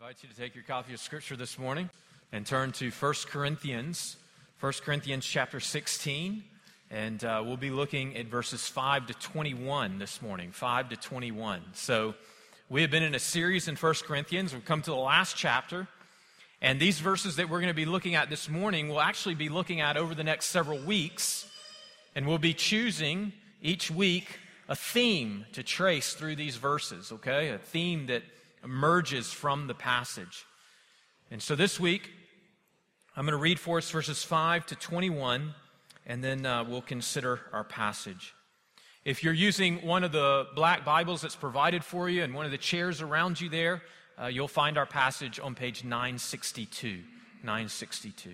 invite you to take your copy of Scripture this morning and turn to 1 Corinthians, 1 Corinthians chapter 16. And uh, we'll be looking at verses 5 to 21 this morning, 5 to 21. So we have been in a series in 1 Corinthians. We've come to the last chapter. And these verses that we're going to be looking at this morning, we'll actually be looking at over the next several weeks. And we'll be choosing each week a theme to trace through these verses, okay? A theme that emerges from the passage. And so this week, I'm going to read for us verses 5 to 21, and then uh, we'll consider our passage. If you're using one of the black Bibles that's provided for you and one of the chairs around you there, uh, you'll find our passage on page 962. 962.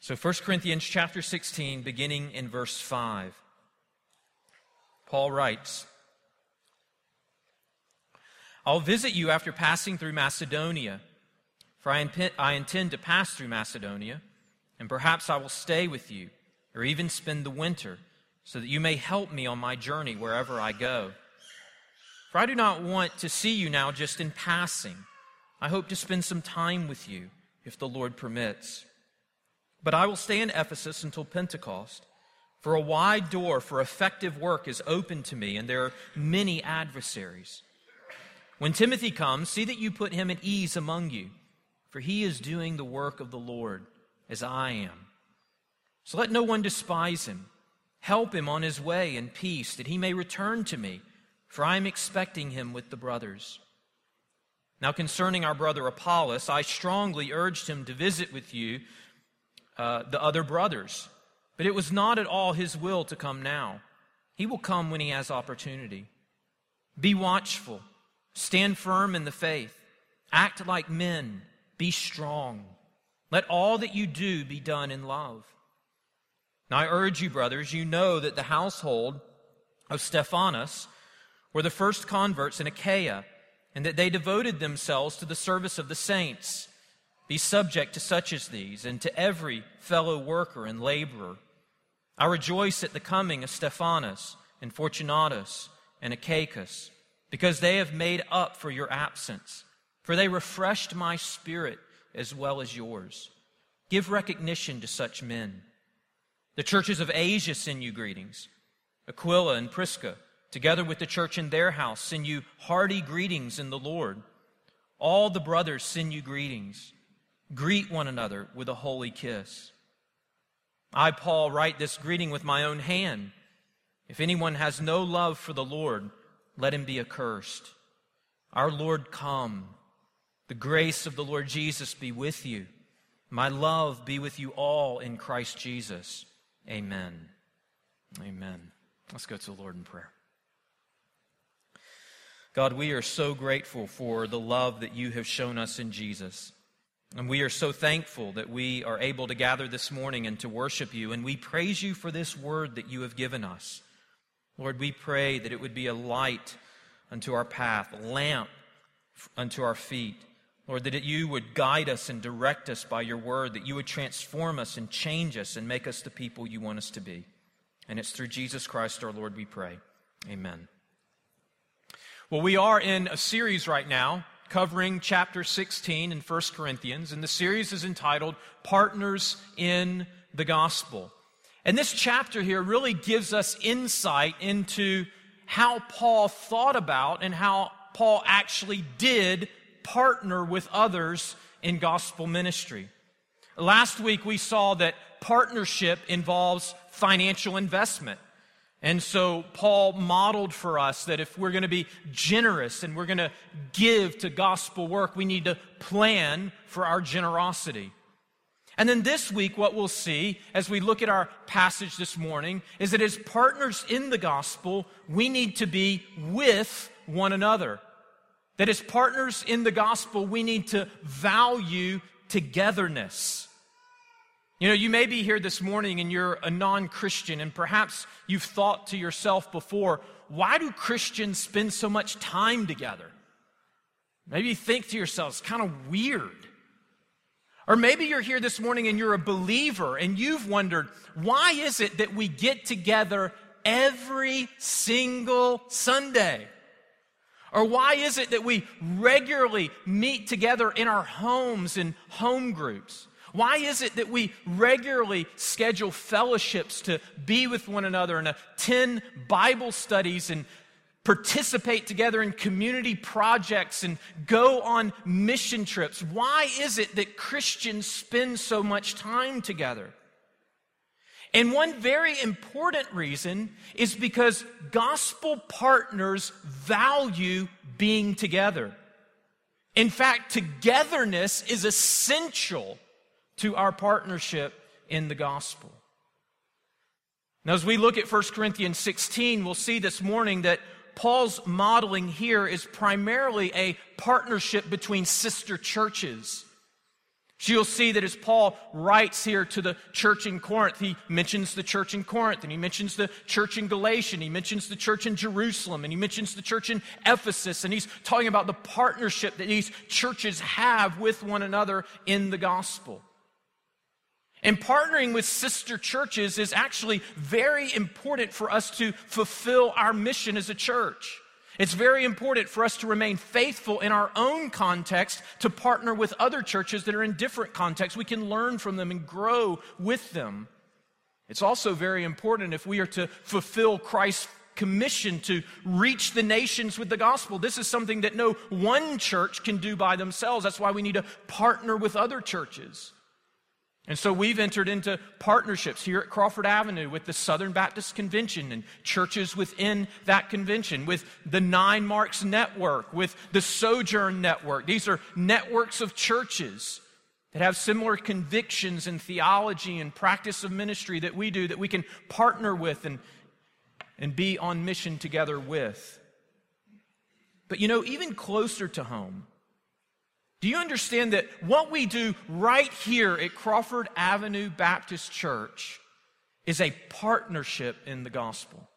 So 1 Corinthians chapter 16, beginning in verse 5. Paul writes, I'll visit you after passing through Macedonia, for I, I intend to pass through Macedonia, and perhaps I will stay with you, or even spend the winter, so that you may help me on my journey wherever I go. For I do not want to see you now just in passing. I hope to spend some time with you, if the Lord permits. But I will stay in Ephesus until Pentecost, for a wide door for effective work is open to me, and there are many adversaries. When Timothy comes, see that you put him at ease among you, for he is doing the work of the Lord, as I am. So let no one despise him. Help him on his way in peace, that he may return to me, for I am expecting him with the brothers. Now, concerning our brother Apollos, I strongly urged him to visit with you uh, the other brothers, but it was not at all his will to come now. He will come when he has opportunity. Be watchful. Stand firm in the faith. Act like men. Be strong. Let all that you do be done in love. Now I urge you, brothers, you know that the household of Stephanas were the first converts in Achaia, and that they devoted themselves to the service of the saints. Be subject to such as these, and to every fellow worker and laborer. I rejoice at the coming of Stephanas and Fortunatus and Achaicus because they have made up for your absence. For they refreshed my spirit as well as yours. Give recognition to such men. The churches of Asia send you greetings. Aquila and Prisca, together with the church in their house, send you hearty greetings in the Lord. All the brothers send you greetings. Greet one another with a holy kiss. I, Paul, write this greeting with my own hand. If anyone has no love for the Lord, let him be accursed. Our Lord come. The grace of the Lord Jesus be with you. My love be with you all in Christ Jesus. Amen. Amen. Let's go to the Lord in prayer. God, we are so grateful for the love that you have shown us in Jesus. And we are so thankful that we are able to gather this morning and to worship you. And we praise you for this word that you have given us. Lord, we pray that it would be a light unto our path, a lamp unto our feet. Lord, that you would guide us and direct us by your word, that you would transform us and change us and make us the people you want us to be. And it's through Jesus Christ our Lord we pray. Amen. Well, we are in a series right now covering chapter 16 in 1 Corinthians, and the series is entitled Partners in the Gospel. And this chapter here really gives us insight into how Paul thought about and how Paul actually did partner with others in gospel ministry. Last week we saw that partnership involves financial investment. And so Paul modeled for us that if we're going to be generous and we're going to give to gospel work, we need to plan for our generosity. And then this week, what we'll see as we look at our passage this morning is that as partners in the gospel, we need to be with one another. That as partners in the gospel, we need to value togetherness. You know, you may be here this morning and you're a non Christian, and perhaps you've thought to yourself before, why do Christians spend so much time together? Maybe you think to yourself, it's kind of weird. Or maybe you're here this morning and you're a believer and you've wondered, why is it that we get together every single Sunday? Or why is it that we regularly meet together in our homes and home groups? Why is it that we regularly schedule fellowships to be with one another and attend Bible studies and participate together in community projects and go on mission trips? Why is it that Christians spend so much time together? And one very important reason is because gospel partners value being together. In fact, togetherness is essential to our partnership in the gospel. Now, as we look at 1 Corinthians 16, we'll see this morning that Paul's modeling here is primarily a partnership between sister churches. So you'll see that as Paul writes here to the church in Corinth, he mentions the church in Corinth, and he mentions the church in Galatia, he mentions the church in Jerusalem, and he mentions the church in Ephesus, and he's talking about the partnership that these churches have with one another in the gospel. And partnering with sister churches is actually very important for us to fulfill our mission as a church. It's very important for us to remain faithful in our own context to partner with other churches that are in different contexts. We can learn from them and grow with them. It's also very important if we are to fulfill Christ's commission to reach the nations with the gospel. This is something that no one church can do by themselves. That's why we need to partner with other churches. And so we've entered into partnerships here at Crawford Avenue with the Southern Baptist Convention and churches within that convention, with the Nine Marks Network, with the Sojourn Network. These are networks of churches that have similar convictions in theology and practice of ministry that we do, that we can partner with and, and be on mission together with. But you know, even closer to home, do you understand that what we do right here at Crawford Avenue Baptist Church is a partnership in the gospel?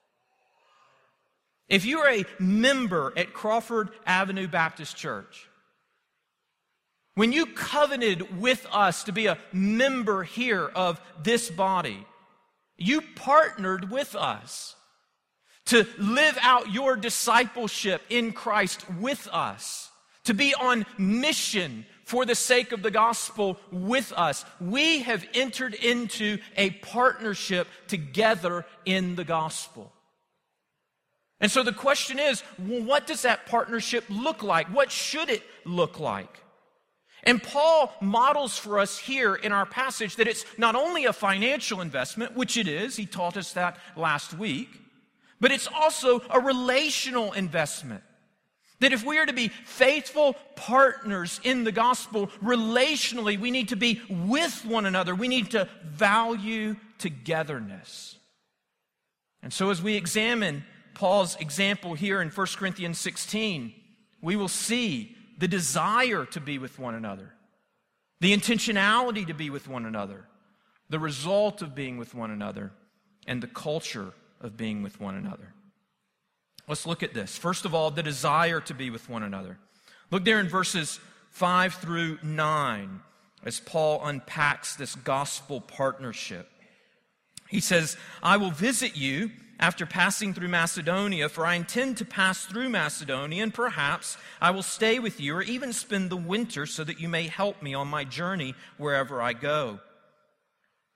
If you're a member at Crawford Avenue Baptist Church, when you covenanted with us to be a member here of this body, you partnered with us to live out your discipleship in Christ with us to be on mission for the sake of the gospel with us. We have entered into a partnership together in the gospel. And so the question is well, what does that partnership look like? What should it look like? And Paul models for us here in our passage that it's not only a financial investment, which it is, he taught us that last week, but it's also a relational investment. That if we are to be faithful partners in the gospel relationally, we need to be with one another. We need to value togetherness. And so, as we examine Paul's example here in 1 Corinthians 16, we will see the desire to be with one another, the intentionality to be with one another, the result of being with one another, and the culture of being with one another. Let's look at this. First of all, the desire to be with one another. Look there in verses 5 through 9 as Paul unpacks this gospel partnership. He says, I will visit you after passing through Macedonia, for I intend to pass through Macedonia, and perhaps I will stay with you or even spend the winter so that you may help me on my journey wherever I go.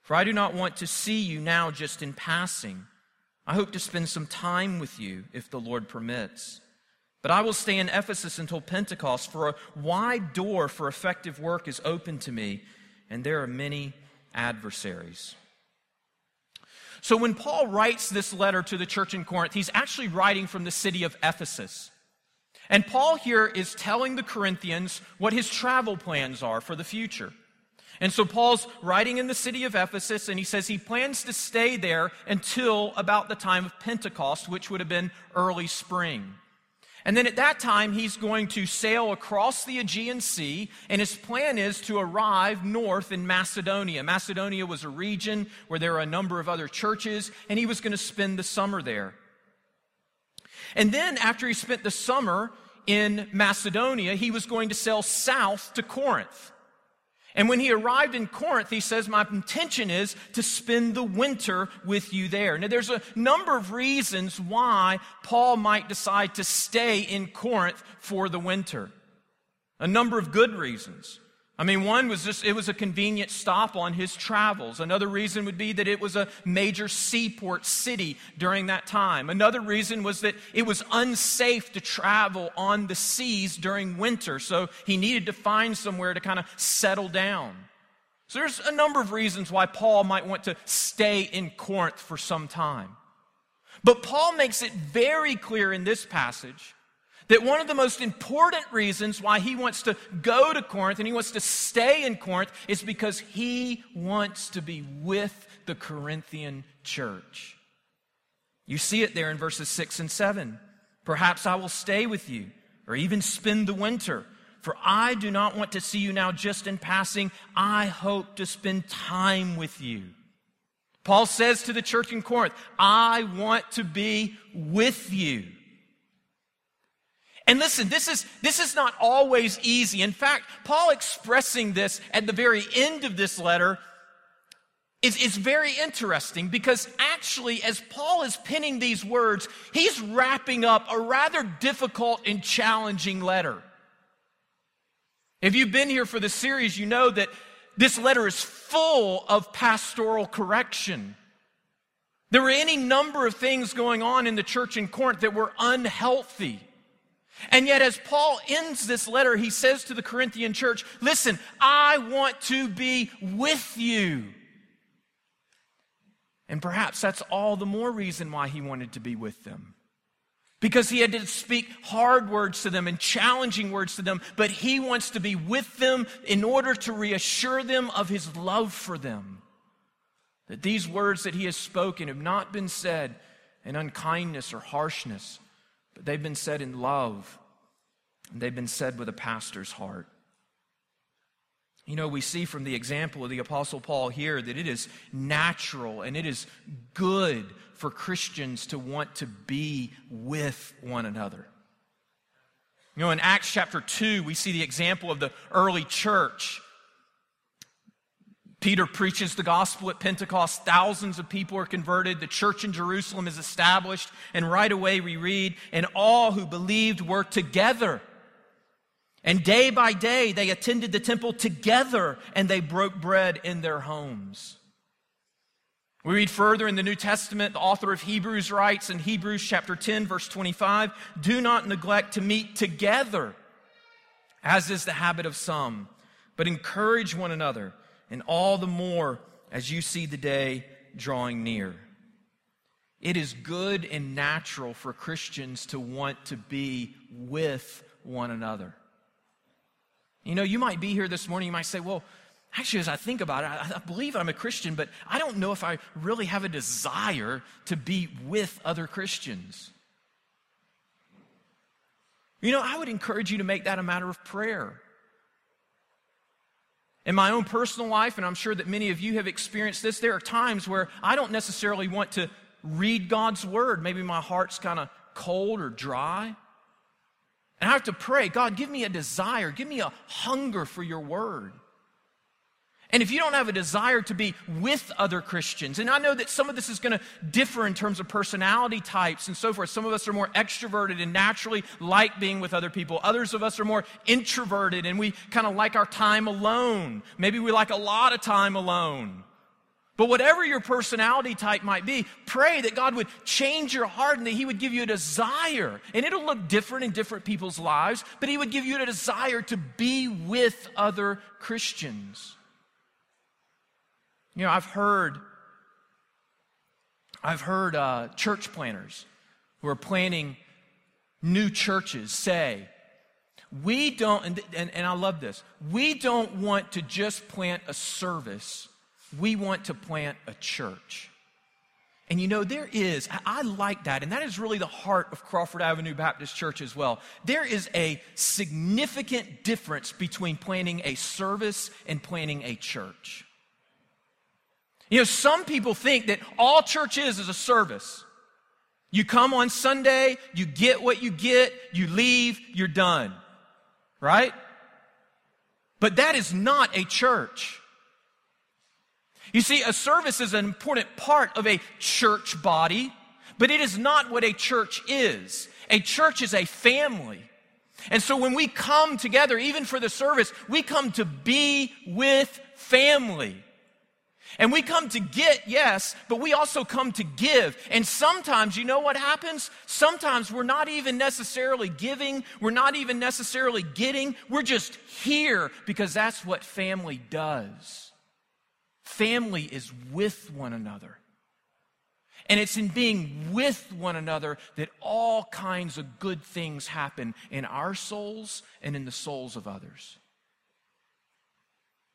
For I do not want to see you now just in passing I hope to spend some time with you if the Lord permits. But I will stay in Ephesus until Pentecost, for a wide door for effective work is open to me, and there are many adversaries. So when Paul writes this letter to the church in Corinth, he's actually writing from the city of Ephesus. And Paul here is telling the Corinthians what his travel plans are for the future. And so Paul's writing in the city of Ephesus, and he says he plans to stay there until about the time of Pentecost, which would have been early spring. And then at that time, he's going to sail across the Aegean Sea, and his plan is to arrive north in Macedonia. Macedonia was a region where there were a number of other churches, and he was going to spend the summer there. And then, after he spent the summer in Macedonia, he was going to sail south to Corinth. And when he arrived in Corinth, he says, My intention is to spend the winter with you there. Now, there's a number of reasons why Paul might decide to stay in Corinth for the winter. A number of good reasons. I mean, one was just, it was a convenient stop on his travels. Another reason would be that it was a major seaport city during that time. Another reason was that it was unsafe to travel on the seas during winter, so he needed to find somewhere to kind of settle down. So there's a number of reasons why Paul might want to stay in Corinth for some time. But Paul makes it very clear in this passage that one of the most important reasons why he wants to go to Corinth and he wants to stay in Corinth is because he wants to be with the Corinthian church. You see it there in verses 6 and 7. Perhaps I will stay with you or even spend the winter. For I do not want to see you now just in passing. I hope to spend time with you. Paul says to the church in Corinth, I want to be with you. And listen, this is, this is not always easy. In fact, Paul expressing this at the very end of this letter is, is very interesting because actually, as Paul is penning these words, he's wrapping up a rather difficult and challenging letter. If you've been here for the series, you know that this letter is full of pastoral correction. There were any number of things going on in the church in Corinth that were unhealthy. And yet, as Paul ends this letter, he says to the Corinthian church, Listen, I want to be with you. And perhaps that's all the more reason why he wanted to be with them. Because he had to speak hard words to them and challenging words to them, but he wants to be with them in order to reassure them of his love for them. That these words that he has spoken have not been said in unkindness or harshness, but they've been said in love, and they've been said with a pastor's heart. You know, we see from the example of the Apostle Paul here that it is natural and it is good for Christians to want to be with one another. You know, in Acts chapter 2, we see the example of the early church Peter preaches the gospel at Pentecost. Thousands of people are converted. The church in Jerusalem is established. And right away we read, and all who believed were together. And day by day they attended the temple together and they broke bread in their homes. We read further in the New Testament, the author of Hebrews writes in Hebrews chapter 10, verse 25 Do not neglect to meet together, as is the habit of some, but encourage one another and all the more as you see the day drawing near. It is good and natural for Christians to want to be with one another. You know, you might be here this morning, you might say, well, actually, as I think about it, I, I believe I'm a Christian, but I don't know if I really have a desire to be with other Christians. You know, I would encourage you to make that a matter of prayer. In my own personal life, and I'm sure that many of you have experienced this, there are times where I don't necessarily want to read God's word. Maybe my heart's kind of cold or dry. And I have to pray, God, give me a desire, give me a hunger for your word. And if you don't have a desire to be with other Christians, and I know that some of this is going to differ in terms of personality types and so forth. Some of us are more extroverted and naturally like being with other people. Others of us are more introverted and we kind of like our time alone. Maybe we like a lot of time alone. But whatever your personality type might be, pray that God would change your heart and that He would give you a desire. And it'll look different in different people's lives, but He would give you a desire to be with other Christians. You know, I've heard, I've heard uh, church planners who are planning new churches say, we don't, and, and, and, I love this, we don't want to just plant a service, we want to plant a church. And you know, there is, I, like that, and that is really the heart of Crawford Avenue Baptist Church as well. There is a significant difference between planting a service and planting a church. You know, some people think that all church is is a service. You come on Sunday, you get what you get, you leave, you're done. Right? But that is not a church. You see, a service is an important part of a church body, but it is not what a church is. A church is a family. And so when we come together, even for the service, we come to be with family. And we come to get, yes, but we also come to give. And sometimes, you know what happens? Sometimes we're not even necessarily giving, we're not even necessarily getting, we're just here because that's what family does. Family is with one another. And it's in being with one another that all kinds of good things happen in our souls and in the souls of others.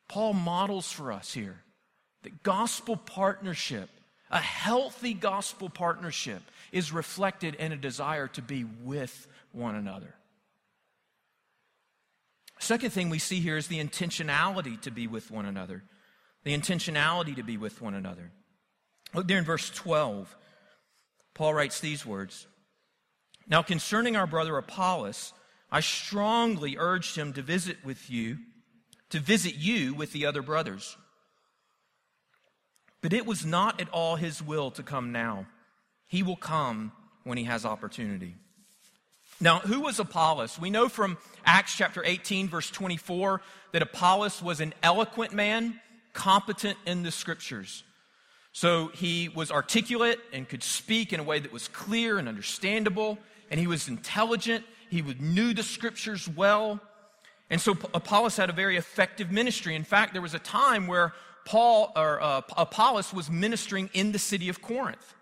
Paul models for us here that gospel partnership, a healthy gospel partnership, is reflected in a desire to be with one another. Second thing we see here is the intentionality to be with one another. The intentionality to be with one another. Look there in verse 12. Paul writes these words Now, concerning our brother Apollos, I strongly urged him to visit with you, to visit you with the other brothers. But it was not at all his will to come now. He will come when he has opportunity. Now, who was Apollos? We know from Acts chapter 18, verse 24, that Apollos was an eloquent man, competent in the scriptures. So he was articulate and could speak in a way that was clear and understandable, and he was intelligent. He knew the scriptures well. And so Apollos had a very effective ministry. In fact, there was a time where Paul or uh, Apollos was ministering in the city of Corinth.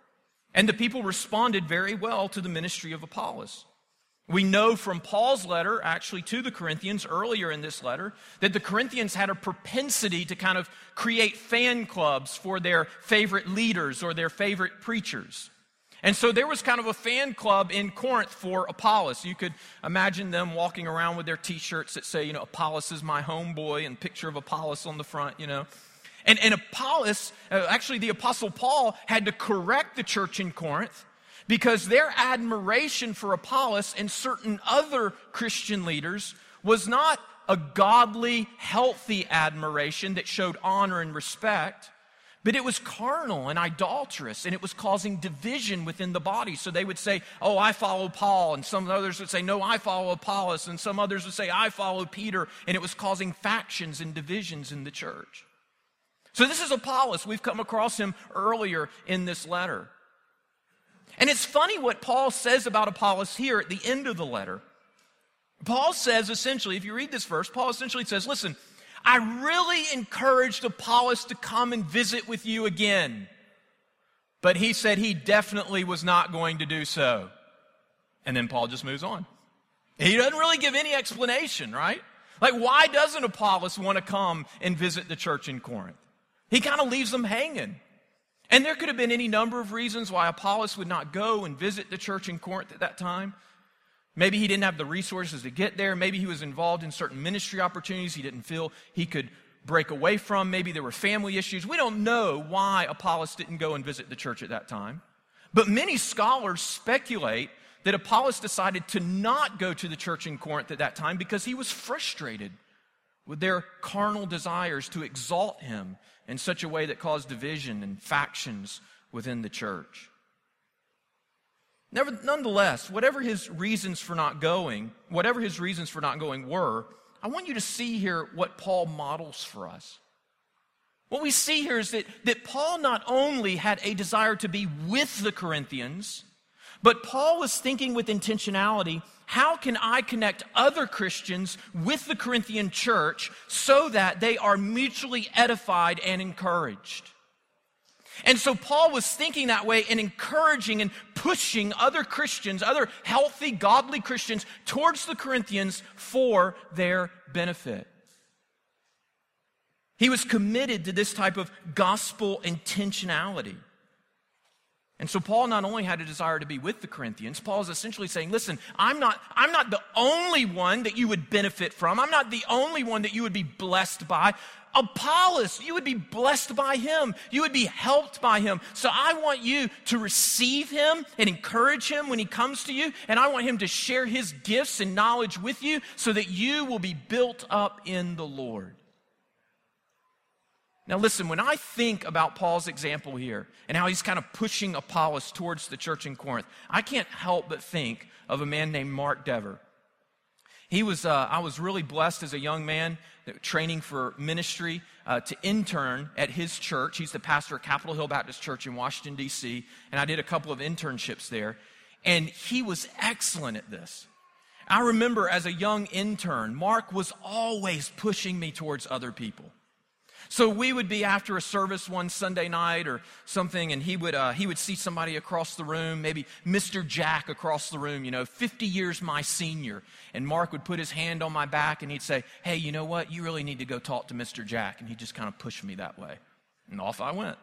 And the people responded very well to the ministry of Apollos. We know from Paul's letter, actually to the Corinthians earlier in this letter, that the Corinthians had a propensity to kind of create fan clubs for their favorite leaders or their favorite preachers. And so there was kind of a fan club in Corinth for Apollos. You could imagine them walking around with their t shirts that say, you know, Apollos is my homeboy and picture of Apollos on the front, you know. And, and Apollos, uh, actually, the Apostle Paul had to correct the church in Corinth because their admiration for Apollos and certain other Christian leaders was not a godly, healthy admiration that showed honor and respect, but it was carnal and idolatrous, and it was causing division within the body. So they would say, Oh, I follow Paul, and some others would say, No, I follow Apollos, and some others would say, I follow Peter, and it was causing factions and divisions in the church. So this is Apollos. We've come across him earlier in this letter. And it's funny what Paul says about Apollos here at the end of the letter. Paul says essentially, if you read this verse, Paul essentially says, Listen, I really encouraged Apollos to come and visit with you again. But he said he definitely was not going to do so. And then Paul just moves on. He doesn't really give any explanation, right? Like, why doesn't Apollos want to come and visit the church in Corinth? He kind of leaves them hanging. And there could have been any number of reasons why Apollos would not go and visit the church in Corinth at that time. Maybe he didn't have the resources to get there. Maybe he was involved in certain ministry opportunities he didn't feel he could break away from. Maybe there were family issues. We don't know why Apollos didn't go and visit the church at that time. But many scholars speculate that Apollos decided to not go to the church in Corinth at that time because he was frustrated with their carnal desires to exalt him in such a way that caused division and factions within the church. Never, nonetheless, whatever his reasons for not going, whatever his reasons for not going were, I want you to see here what Paul models for us. What we see here is that, that Paul not only had a desire to be with the Corinthians, but Paul was thinking with intentionality how can I connect other Christians with the Corinthian church so that they are mutually edified and encouraged? And so Paul was thinking that way and encouraging and pushing other Christians, other healthy, godly Christians, towards the Corinthians for their benefit. He was committed to this type of gospel intentionality. And so Paul not only had a desire to be with the Corinthians, Paul is essentially saying, listen, I'm not, I'm not the only one that you would benefit from. I'm not the only one that you would be blessed by. Apollos, you would be blessed by him. You would be helped by him. So I want you to receive him and encourage him when he comes to you. And I want him to share his gifts and knowledge with you so that you will be built up in the Lord. Now, listen, when I think about Paul's example here and how he's kind of pushing Apollos towards the church in Corinth, I can't help but think of a man named Mark Dever. He was, uh, I was really blessed as a young man training for ministry uh, to intern at his church. He's the pastor of Capitol Hill Baptist Church in Washington, D.C., and I did a couple of internships there. And he was excellent at this. I remember as a young intern, Mark was always pushing me towards other people. So we would be after a service one Sunday night or something, and he would, uh, he would see somebody across the room, maybe Mr. Jack across the room, you know, 50 years my senior. And Mark would put his hand on my back and he'd say, Hey, you know what? You really need to go talk to Mr. Jack. And he'd just kind of push me that way. And off I went.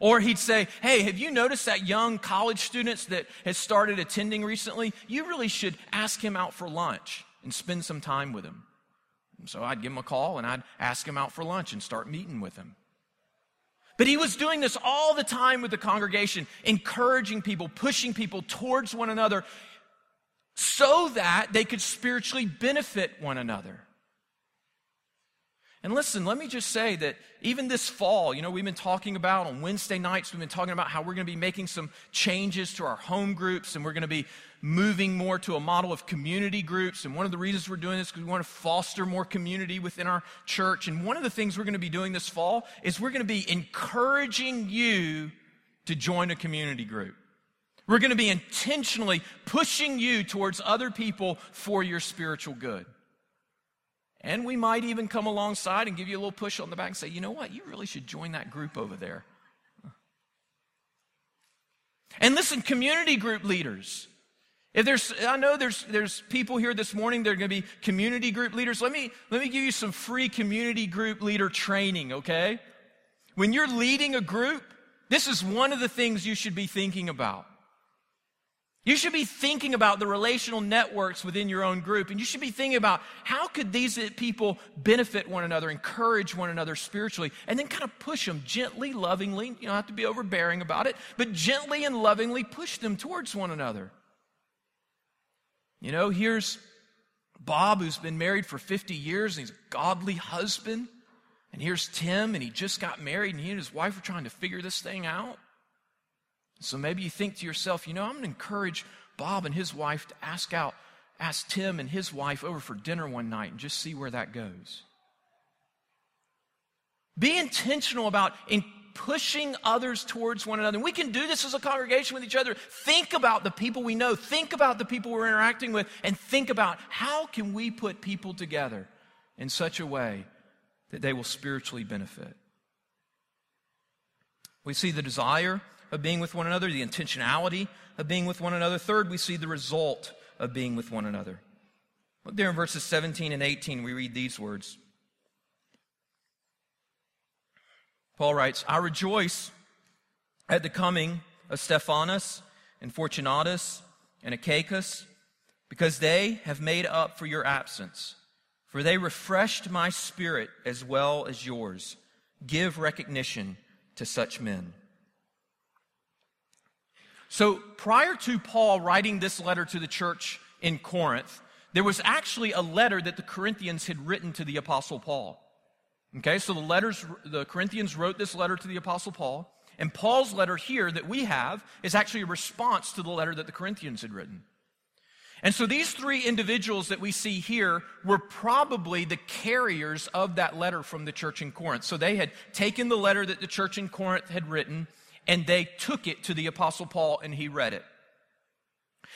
Or he'd say, Hey, have you noticed that young college students that has started attending recently? You really should ask him out for lunch and spend some time with him. So I'd give him a call and I'd ask him out for lunch and start meeting with him. But he was doing this all the time with the congregation, encouraging people, pushing people towards one another so that they could spiritually benefit one another. And listen, let me just say that even this fall, you know, we've been talking about on Wednesday nights, we've been talking about how we're going to be making some changes to our home groups and we're going to be moving more to a model of community groups. And one of the reasons we're doing this is because we want to foster more community within our church. And one of the things we're going to be doing this fall is we're going to be encouraging you to join a community group. We're going to be intentionally pushing you towards other people for your spiritual good. And we might even come alongside and give you a little push on the back and say, you know what, you really should join that group over there. And listen, community group leaders. If there's, I know there's, there's people here this morning that are going to be community group leaders. Let me, let me give you some free community group leader training, okay? When you're leading a group, this is one of the things you should be thinking about. You should be thinking about the relational networks within your own group, and you should be thinking about how could these people benefit one another, encourage one another spiritually, and then kind of push them gently, lovingly. You don't have to be overbearing about it, but gently and lovingly push them towards one another. You know, here's Bob, who's been married for 50 years, and he's a godly husband. And here's Tim, and he just got married, and he and his wife are trying to figure this thing out. So maybe you think to yourself, you know, I'm going to encourage Bob and his wife to ask out, ask Tim and his wife over for dinner one night and just see where that goes. Be intentional about pushing others towards one another. And we can do this as a congregation with each other. Think about the people we know, think about the people we're interacting with, and think about how can we put people together in such a way that they will spiritually benefit. We see the desire of being with one another, the intentionality of being with one another. Third, we see the result of being with one another. Look there in verses 17 and 18, we read these words. Paul writes, I rejoice at the coming of Stephanas and Fortunatus and Achaicus, because they have made up for your absence. For they refreshed my spirit as well as yours. Give recognition to such men. So prior to Paul writing this letter to the church in Corinth, there was actually a letter that the Corinthians had written to the Apostle Paul. Okay, so the letters, the Corinthians wrote this letter to the Apostle Paul, and Paul's letter here that we have is actually a response to the letter that the Corinthians had written. And so these three individuals that we see here were probably the carriers of that letter from the church in Corinth. So they had taken the letter that the church in Corinth had written and they took it to the apostle Paul and he read it.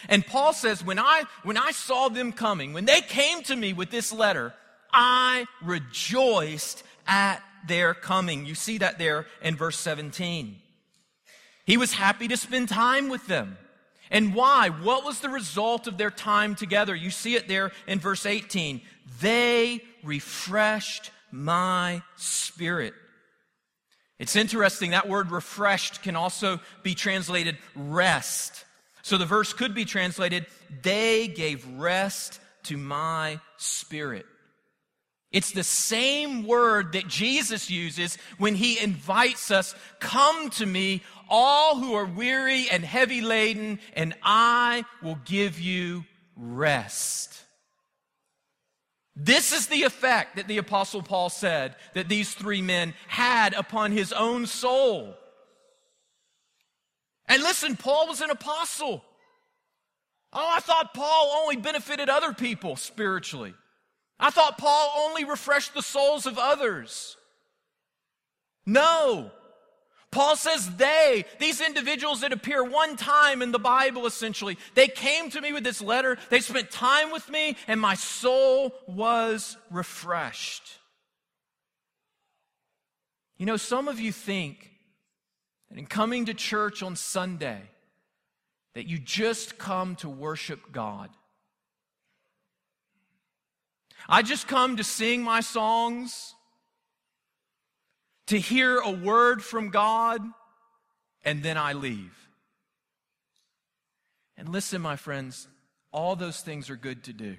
And Paul says, when I, when I saw them coming, when they came to me with this letter, I rejoiced at their coming. You see that there in verse 17. He was happy to spend time with them. And why? What was the result of their time together? You see it there in verse 18. They refreshed my spirit. It's interesting, that word refreshed can also be translated rest. So the verse could be translated, they gave rest to my spirit. It's the same word that Jesus uses when he invites us, Come to me, all who are weary and heavy laden, and I will give you rest. This is the effect that the Apostle Paul said that these three men had upon his own soul. And listen, Paul was an apostle. Oh, I thought Paul only benefited other people spiritually. I thought Paul only refreshed the souls of others. No. Paul says they, these individuals that appear one time in the Bible essentially, they came to me with this letter, they spent time with me, and my soul was refreshed. You know, some of you think that in coming to church on Sunday, that you just come to worship God. I just come to sing my songs, to hear a word from God, and then I leave. And listen, my friends, all those things are good to do.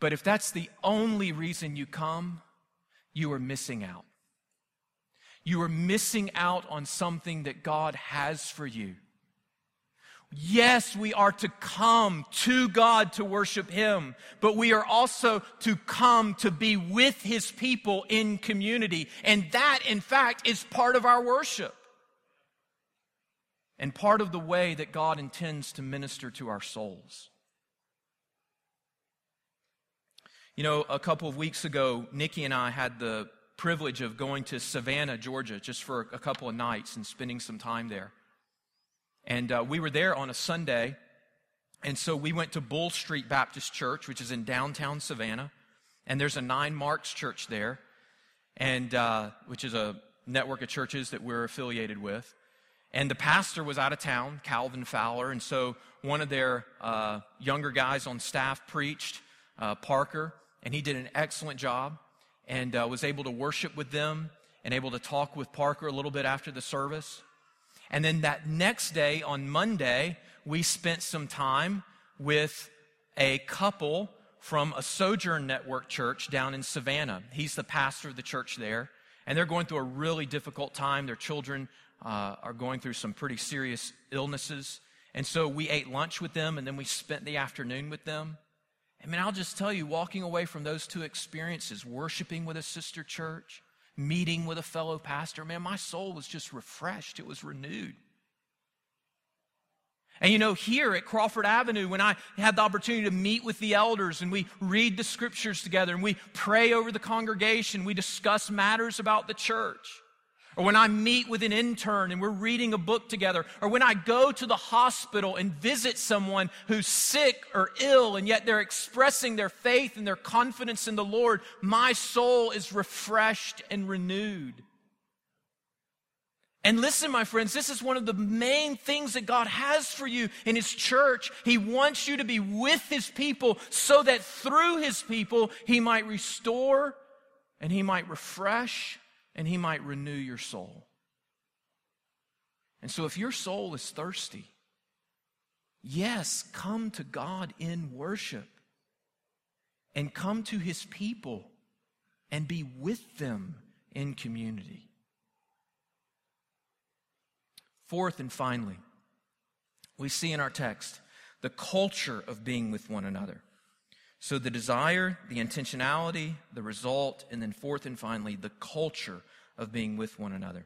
But if that's the only reason you come, you are missing out. You are missing out on something that God has for you. Yes, we are to come to God to worship Him, but we are also to come to be with His people in community. And that, in fact, is part of our worship and part of the way that God intends to minister to our souls. You know, a couple of weeks ago, Nikki and I had the privilege of going to Savannah, Georgia, just for a couple of nights and spending some time there. And uh, we were there on a Sunday. And so we went to Bull Street Baptist Church, which is in downtown Savannah. And there's a Nine Marks church there, and uh, which is a network of churches that we're affiliated with. And the pastor was out of town, Calvin Fowler. And so one of their uh, younger guys on staff preached, uh, Parker, and he did an excellent job and uh, was able to worship with them and able to talk with Parker a little bit after the service. And then that next day, on Monday, we spent some time with a couple from a Sojourn Network church down in Savannah. He's the pastor of the church there. And they're going through a really difficult time. Their children uh, are going through some pretty serious illnesses. And so we ate lunch with them and then we spent the afternoon with them. I mean, I'll just tell you, walking away from those two experiences, worshiping with a sister church, meeting with a fellow pastor, man, my soul was just refreshed. It was renewed. And you know, here at Crawford Avenue, when I had the opportunity to meet with the elders and we read the scriptures together and we pray over the congregation, we discuss matters about the church or when I meet with an intern and we're reading a book together, or when I go to the hospital and visit someone who's sick or ill and yet they're expressing their faith and their confidence in the Lord, my soul is refreshed and renewed. And listen, my friends, this is one of the main things that God has for you in His church. He wants you to be with His people so that through His people, He might restore and He might refresh and He might renew your soul. And so, if your soul is thirsty, yes, come to God in worship and come to His people and be with them in community. Fourth and finally, we see in our text the culture of being with one another. So the desire, the intentionality, the result, and then fourth and finally, the culture of being with one another.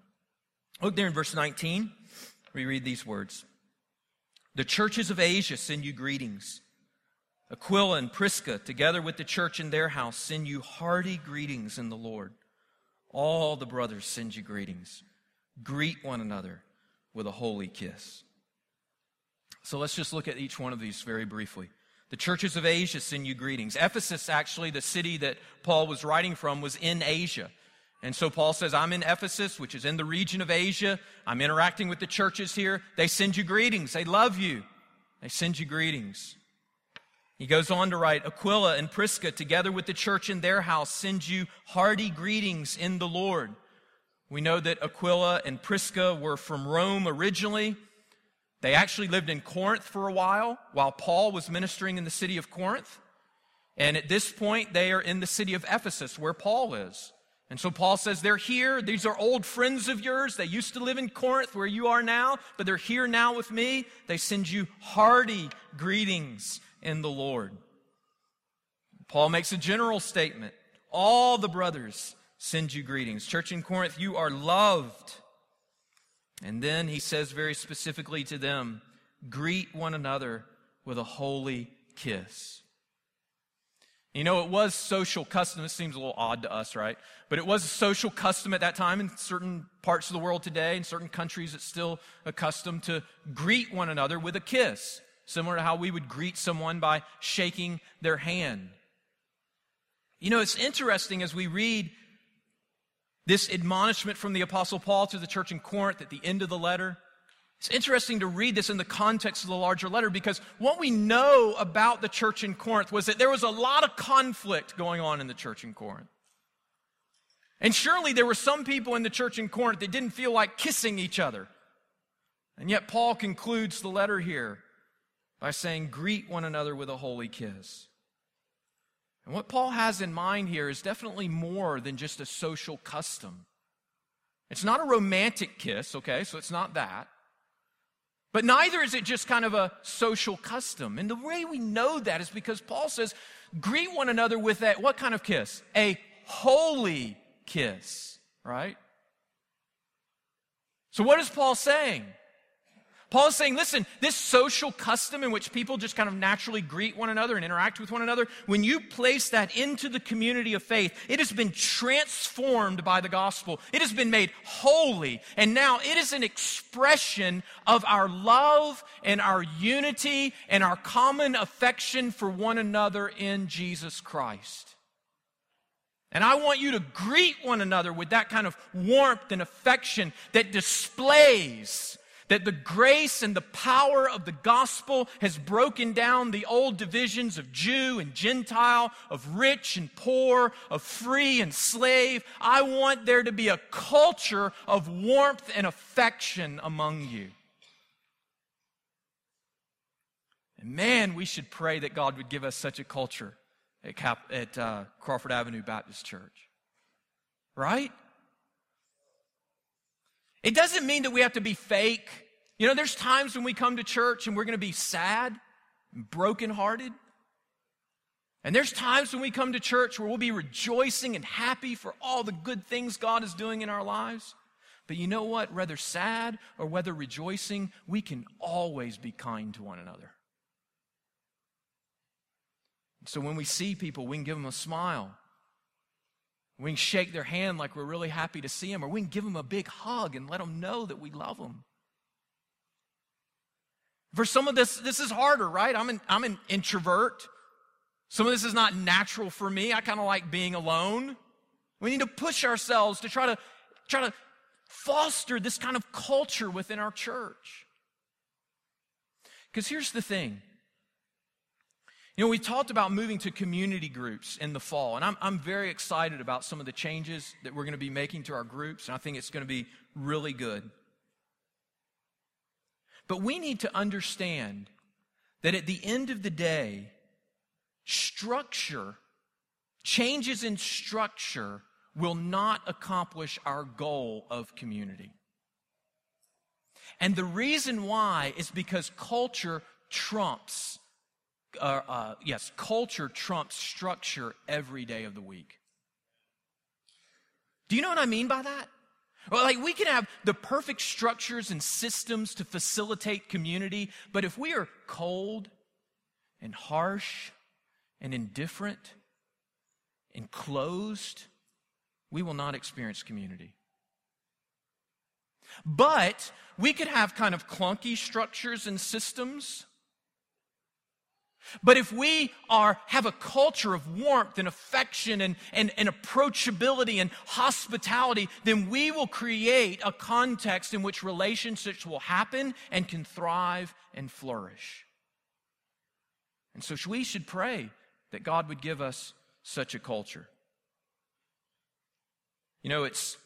Look there in verse 19. We read these words The churches of Asia send you greetings. Aquila and Prisca, together with the church in their house, send you hearty greetings in the Lord. All the brothers send you greetings. Greet one another with a holy kiss. So let's just look at each one of these very briefly. The churches of Asia send you greetings. Ephesus, actually, the city that Paul was writing from, was in Asia. And so Paul says, I'm in Ephesus, which is in the region of Asia. I'm interacting with the churches here. They send you greetings. They love you. They send you greetings. He goes on to write Aquila and Prisca, together with the church in their house, send you hearty greetings in the Lord. We know that Aquila and Prisca were from Rome originally. They actually lived in Corinth for a while, while Paul was ministering in the city of Corinth. And at this point, they are in the city of Ephesus, where Paul is. And so Paul says, They're here. These are old friends of yours. They used to live in Corinth, where you are now, but they're here now with me. They send you hearty greetings in the Lord. Paul makes a general statement All the brothers send you greetings. Church in Corinth, you are loved. And then he says very specifically to them, Greet one another with a holy kiss. You know, it was social custom. It seems a little odd to us, right? But it was a social custom at that time in certain parts of the world today, in certain countries, it's still accustomed to greet one another with a kiss, similar to how we would greet someone by shaking their hand. You know, it's interesting as we read this admonishment from the Apostle Paul to the church in Corinth at the end of the letter. It's interesting to read this in the context of the larger letter because what we know about the church in Corinth was that there was a lot of conflict going on in the church in Corinth. And surely there were some people in the church in Corinth that didn't feel like kissing each other. And yet Paul concludes the letter here by saying, Greet one another with a holy kiss. And what Paul has in mind here is definitely more than just a social custom. It's not a romantic kiss, okay, so it's not that. But neither is it just kind of a social custom. And the way we know that is because Paul says, greet one another with that, what kind of kiss? A holy kiss, right? So what is Paul saying? Paul is saying, listen, this social custom in which people just kind of naturally greet one another and interact with one another, when you place that into the community of faith, it has been transformed by the gospel. It has been made holy. And now it is an expression of our love and our unity and our common affection for one another in Jesus Christ. And I want you to greet one another with that kind of warmth and affection that displays that the grace and the power of the gospel has broken down the old divisions of Jew and Gentile, of rich and poor, of free and slave. I want there to be a culture of warmth and affection among you. And man, we should pray that God would give us such a culture at, Cap- at uh, Crawford Avenue Baptist Church. Right? It doesn't mean that we have to be fake. You know, there's times when we come to church and we're going to be sad and brokenhearted. And there's times when we come to church where we'll be rejoicing and happy for all the good things God is doing in our lives. But you know what? Whether sad or whether rejoicing, we can always be kind to one another. So when we see people, we can give them a smile. We can shake their hand like we're really happy to see them, or we can give them a big hug and let them know that we love them. For some of this, this is harder, right? I'm an, I'm an introvert. Some of this is not natural for me. I kind of like being alone. We need to push ourselves to try to try to foster this kind of culture within our church. Because here's the thing you know, we talked about moving to community groups in the fall, and I'm, I'm very excited about some of the changes that we're going to be making to our groups, and I think it's going to be really good. But we need to understand that at the end of the day, structure, changes in structure, will not accomplish our goal of community. And the reason why is because culture trumps uh, uh, yes, culture trumps structure every day of the week. Do you know what I mean by that? Well, like we can have the perfect structures and systems to facilitate community, but if we are cold and harsh and indifferent and closed, we will not experience community. But we could have kind of clunky structures and systems but if we are, have a culture of warmth and affection and, and, and approachability and hospitality, then we will create a context in which relationships will happen and can thrive and flourish. And so we should pray that God would give us such a culture. You know, it's,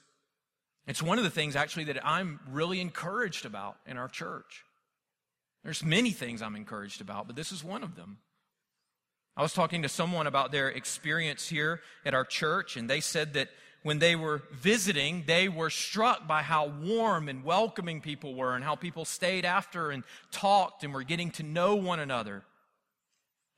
It's one of the things actually that I'm really encouraged about in our church. There's many things I'm encouraged about, but this is one of them. I was talking to someone about their experience here at our church, and they said that when they were visiting, they were struck by how warm and welcoming people were and how people stayed after and talked and were getting to know one another.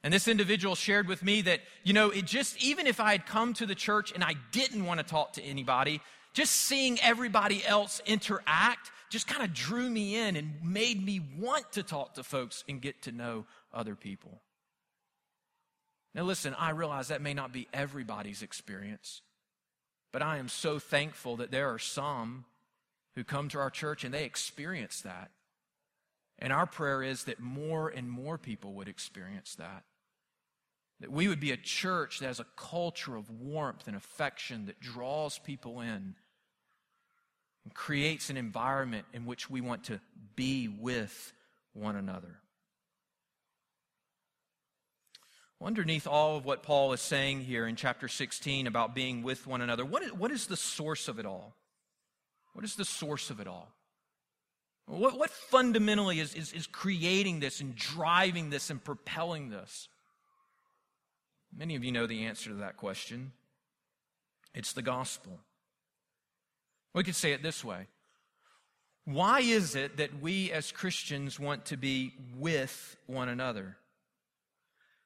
And this individual shared with me that, you know, it just, even if I had come to the church and I didn't want to talk to anybody, just seeing everybody else interact just kind of drew me in and made me want to talk to folks and get to know other people. Now, listen, I realize that may not be everybody's experience, but I am so thankful that there are some who come to our church and they experience that. And our prayer is that more and more people would experience that. That we would be a church that has a culture of warmth and affection that draws people in creates an environment in which we want to be with one another. Well, underneath all of what Paul is saying here in chapter 16 about being with one another, what is, what is the source of it all? What is the source of it all? What, what fundamentally is, is, is creating this and driving this and propelling this? Many of you know the answer to that question. It's the gospel. We could say it this way Why is it that we as Christians want to be with one another?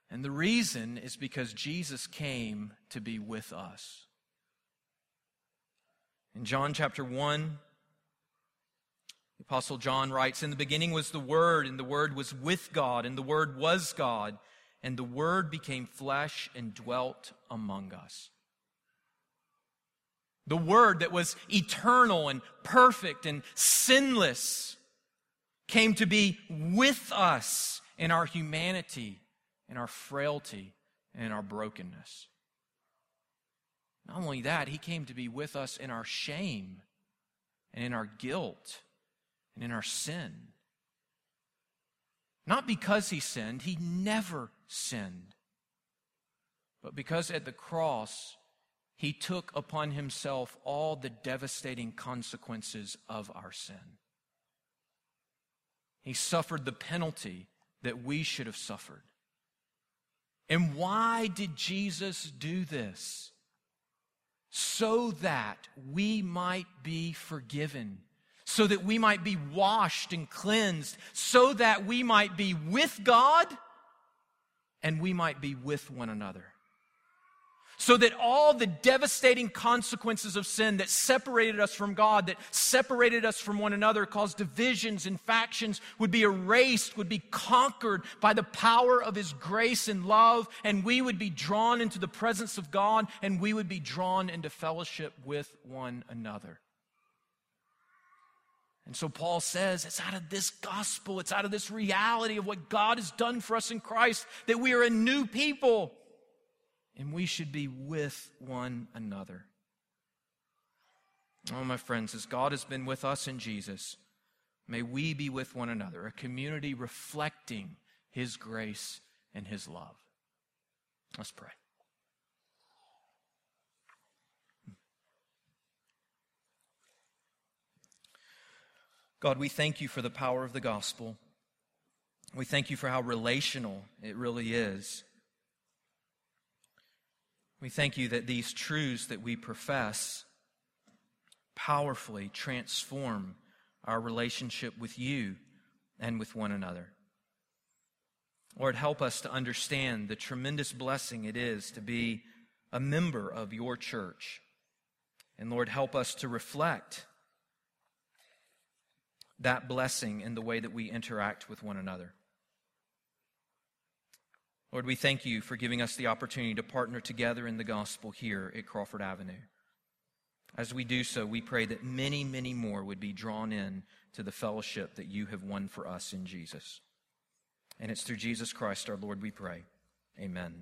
And the reason is because Jesus came to be with us. In John chapter 1, the Apostle John writes In the beginning was the Word, and the Word was with God, and the Word was God, and the Word became flesh and dwelt among us. The Word that was eternal and perfect and sinless came to be with us in our humanity, in our frailty, and in our brokenness. Not only that, He came to be with us in our shame and in our guilt and in our sin. Not because He sinned, He never sinned, but because at the cross, he took upon himself all the devastating consequences of our sin. He suffered the penalty that we should have suffered. And why did Jesus do this? So that we might be forgiven, so that we might be washed and cleansed, so that we might be with God and we might be with one another so that all the devastating consequences of sin that separated us from God, that separated us from one another, caused divisions and factions, would be erased, would be conquered by the power of His grace and love, and we would be drawn into the presence of God, and we would be drawn into fellowship with one another. And so Paul says it's out of this gospel, it's out of this reality of what God has done for us in Christ that we are a new people and we should be with one another. Oh, my friends, as God has been with us in Jesus, may we be with one another, a community reflecting His grace and His love. Let's pray. God, we thank you for the power of the gospel. We thank you for how relational it really is. We thank you that these truths that we profess powerfully transform our relationship with you and with one another. Lord, help us to understand the tremendous blessing it is to be a member of your church. And Lord, help us to reflect that blessing in the way that we interact with one another. Lord, we thank you for giving us the opportunity to partner together in the gospel here at Crawford Avenue. As we do so, we pray that many, many more would be drawn in to the fellowship that you have won for us in Jesus. And it's through Jesus Christ our Lord we pray. Amen.